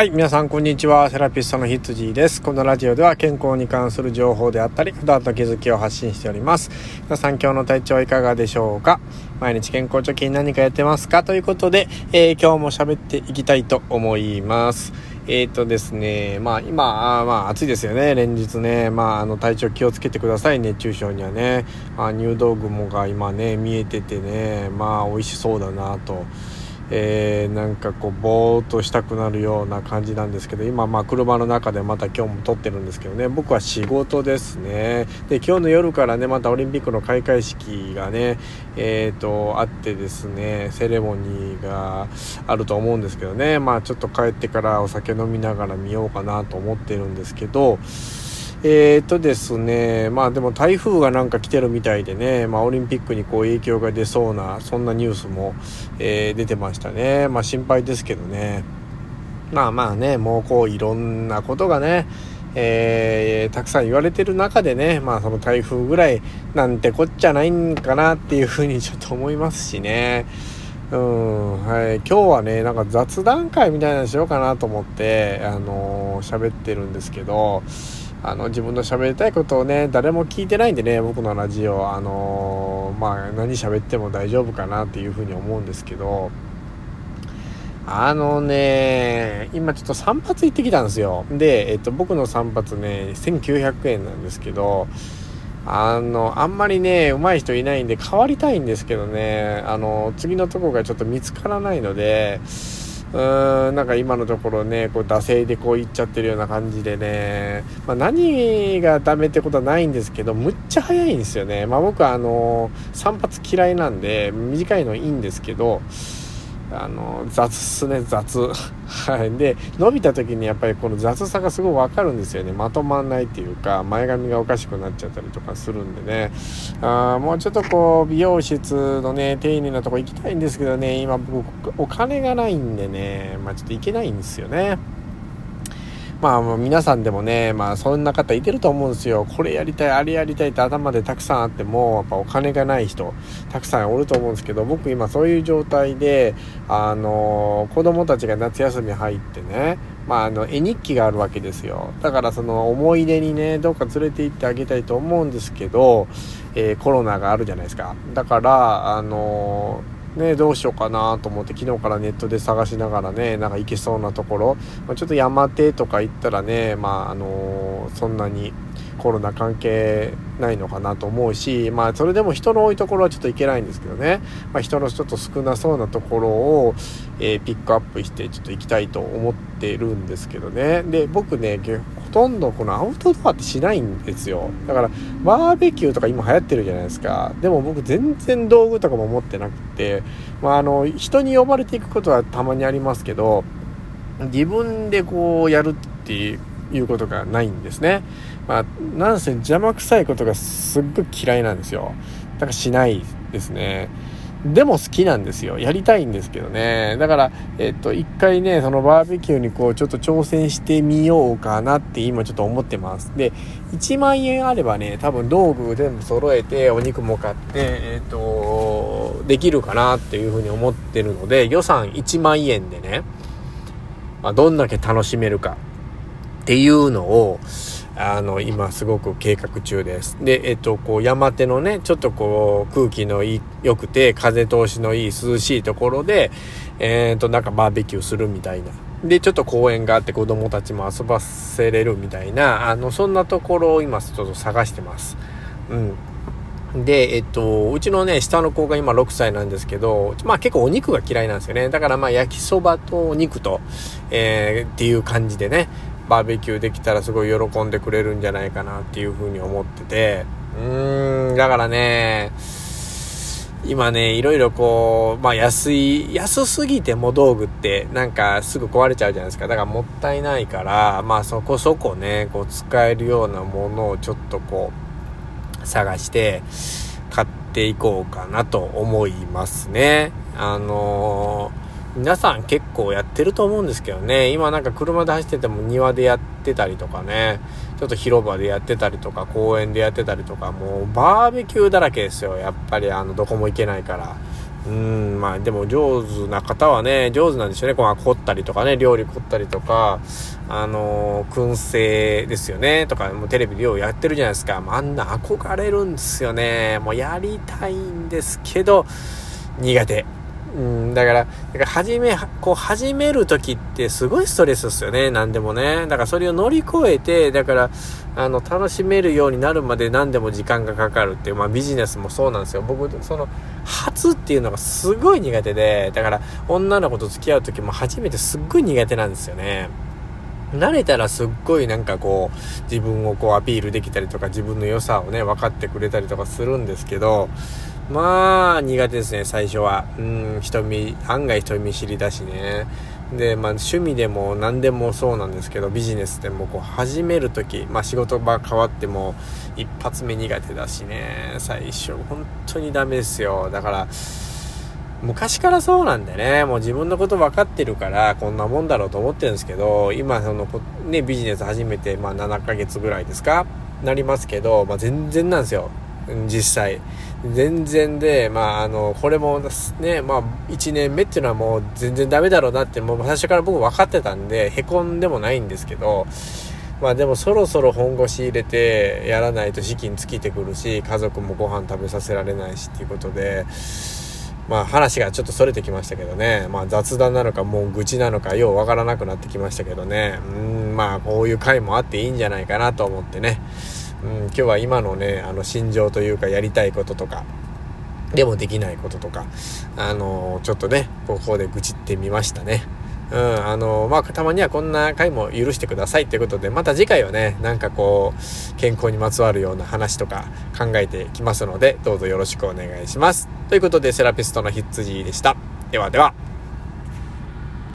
はい、皆さんこんにちは。セラピストのひつじです。このラジオでは健康に関する情報であったり、普段の気づきを発信しております。皆さん今日の体調いかがでしょうか？毎日健康貯金何かやってますか？ということで、えー、今日も喋っていきたいと思います。えっ、ー、とですね、まあ今、まあ暑いですよね、連日ね。まああの体調気をつけてください、熱中症にはね。まあ、入道雲が今ね、見えててね、まあ美味しそうだなと。えー、なんかこうぼーっとしたくなるような感じなんですけど今まあ車の中でまた今日も撮ってるんですけどね。僕は仕事ですね。で今日の夜からねまたオリンピックの開会式がねえーとあってですねセレモニーがあると思うんですけどね。まあちょっと帰ってからお酒飲みながら見ようかなと思ってるんですけどえー、っとですね、まあでも台風がなんか来てるみたいでね、まあオリンピックにこう影響が出そうな、そんなニュースも、えー、出てましたね。まあ心配ですけどね。まあまあね、もうこういろんなことがね、えー、たくさん言われてる中でね、まあその台風ぐらいなんてこっちゃないんかなっていうふうにちょっと思いますしね。うん、はい。今日はね、なんか雑談会みたいなのしようかなと思って、あのー、喋ってるんですけど、あの自分の喋りたいことをね誰も聞いてないんでね僕のラジオ。あのー、まあ何喋っても大丈夫かなっていうふうに思うんですけど。あのね今ちょっと散髪行ってきたんですよ。で、えっと、僕の散髪ね1900円なんですけど。あのあんまりね上手い人いないんで変わりたいんですけどね。あの次のとこがちょっと見つからないので。うーんなんか今のところねこう惰性でこういっちゃってるような感じでね、まあ、何がダメってことはないんですけどむっちゃ早いんですよね。まあ僕はあの散髪嫌いなんで短いのいいんですけどあの雑っすね雑。はい。で伸びた時にやっぱりこの雑さがすごい分かるんですよね。まとまんないっていうか前髪がおかしくなっちゃったりとかするんでね。あもうちょっとこう美容室のね丁寧なとこ行きたいんですけどね。今僕お金がないんでね。まあちょっと行けないんですよね。まあ皆さんでもね、まあそんな方いてると思うんですよ。これやりたい、あれやりたいって頭でたくさんあっても、やっぱお金がない人、たくさんおると思うんですけど、僕今そういう状態で、あの、子供たちが夏休み入ってね、まああの、絵日記があるわけですよ。だからその思い出にね、どっか連れて行ってあげたいと思うんですけど、えー、コロナがあるじゃないですか。だから、あのね、どうしようかなと思って昨日からネットで探しながらねなんか行けそうなところ、まあ、ちょっと山手とか行ったらねまああのー、そんなにコロナ関係ないのかなと思うしまあそれでも人の多いところはちょっと行けないんですけどね、まあ、人のちょっと少なそうなところを、えー、ピックアップしてちょっと行きたいと思ってるんですけどね。で僕ねほとんどこのアウトドアってしないんですよ。だからバーベキューとか今流行ってるじゃないですか。でも僕全然道具とかも持ってなくてまああの人に呼ばれていくことはたまにありますけど自分でこうやるっていういうことがないんですねまあなんせ邪魔くさいことがすっごい嫌いなんですよだからしないですねでも好きなんですよ。やりたいんですけどね。だから、えっと、一回ね、そのバーベキューにこう、ちょっと挑戦してみようかなって今ちょっと思ってます。で、1万円あればね、多分道具全部揃えて、お肉も買って、えっと、できるかなっていうふうに思ってるので、予算1万円でね、まあ、どんだけ楽しめるかっていうのを、あの、今すごく計画中です。で、えっと、こう、山手のね、ちょっとこう、空気のいい、良くて、風通しのいい涼しいところで、えー、っと、なんかバーベキューするみたいな。で、ちょっと公園があって子供たちも遊ばせれるみたいな、あの、そんなところを今ちょっと探してます。うん。で、えっと、うちのね、下の子が今6歳なんですけど、まあ結構お肉が嫌いなんですよね。だからまあ焼きそばとお肉と、えー、っていう感じでね、バーベキューできたらすごい喜んでくれるんじゃないかなっていうふうに思ってて、うーん、だからね、今ね、いろいろこう、まあ安い、安すぎても道具ってなんかすぐ壊れちゃうじゃないですか。だからもったいないから、まあそこそこね、こう使えるようなものをちょっとこう、探して買っていこうかなと思いますね。あのー皆さん結構やってると思うんですけどね、今なんか車で走ってても庭でやってたりとかね、ちょっと広場でやってたりとか、公園でやってたりとか、もうバーベキューだらけですよ。やっぱりあの、どこも行けないから。うん、まあでも上手な方はね、上手なんでしょうね。こう凝ったりとかね、料理凝ったりとか、あのー、燻製ですよね、とか、もうテレビでようやってるじゃないですか。あんな憧れるんですよね。もうやりたいんですけど、苦手。うん、だから、だから始め、こう始める時ってすごいストレスですよね、何でもね。だからそれを乗り越えて、だから、あの、楽しめるようになるまで何でも時間がかかるっていう、まあビジネスもそうなんですよ。僕、その、初っていうのがすごい苦手で、だから女の子と付き合う時も初めてすっごい苦手なんですよね。慣れたらすっごいなんかこう、自分をこうアピールできたりとか、自分の良さをね、分かってくれたりとかするんですけど、まあ、苦手ですね、最初は。うん、人見、案外人見知りだしね。で、まあ、趣味でも何でもそうなんですけど、ビジネスでもこう、始めるとき、まあ、仕事場変わっても、一発目苦手だしね、最初、本当にダメですよ。だから、昔からそうなんでね、もう自分のこと分かってるから、こんなもんだろうと思ってるんですけど、今、その、ね、ビジネス始めて、まあ、7ヶ月ぐらいですか？なりますけど、まあ、全然なんですよ。実際。全然で、まあ、あの、これもね、まあ、1年目っていうのはもう全然ダメだろうなって、もう最初から僕分かってたんで、へこんでもないんですけど、まあでもそろそろ本腰入れてやらないと資金尽きてくるし、家族もご飯食べさせられないしっていうことで、まあ話がちょっとそれてきましたけどね、まあ雑談なのかもう愚痴なのかようわからなくなってきましたけどね、うん、まあこういう回もあっていいんじゃないかなと思ってね、うん、今日は今のね、あの心情というかやりたいこととか、でもできないこととか、あの、ちょっとね、ここで愚痴ってみましたね。うん、あの、まあ、たまにはこんな回も許してくださいということで、また次回はね、なんかこう、健康にまつわるような話とか考えてきますので、どうぞよろしくお願いします。ということで、セラピストのヒッツジーでした。ではでは。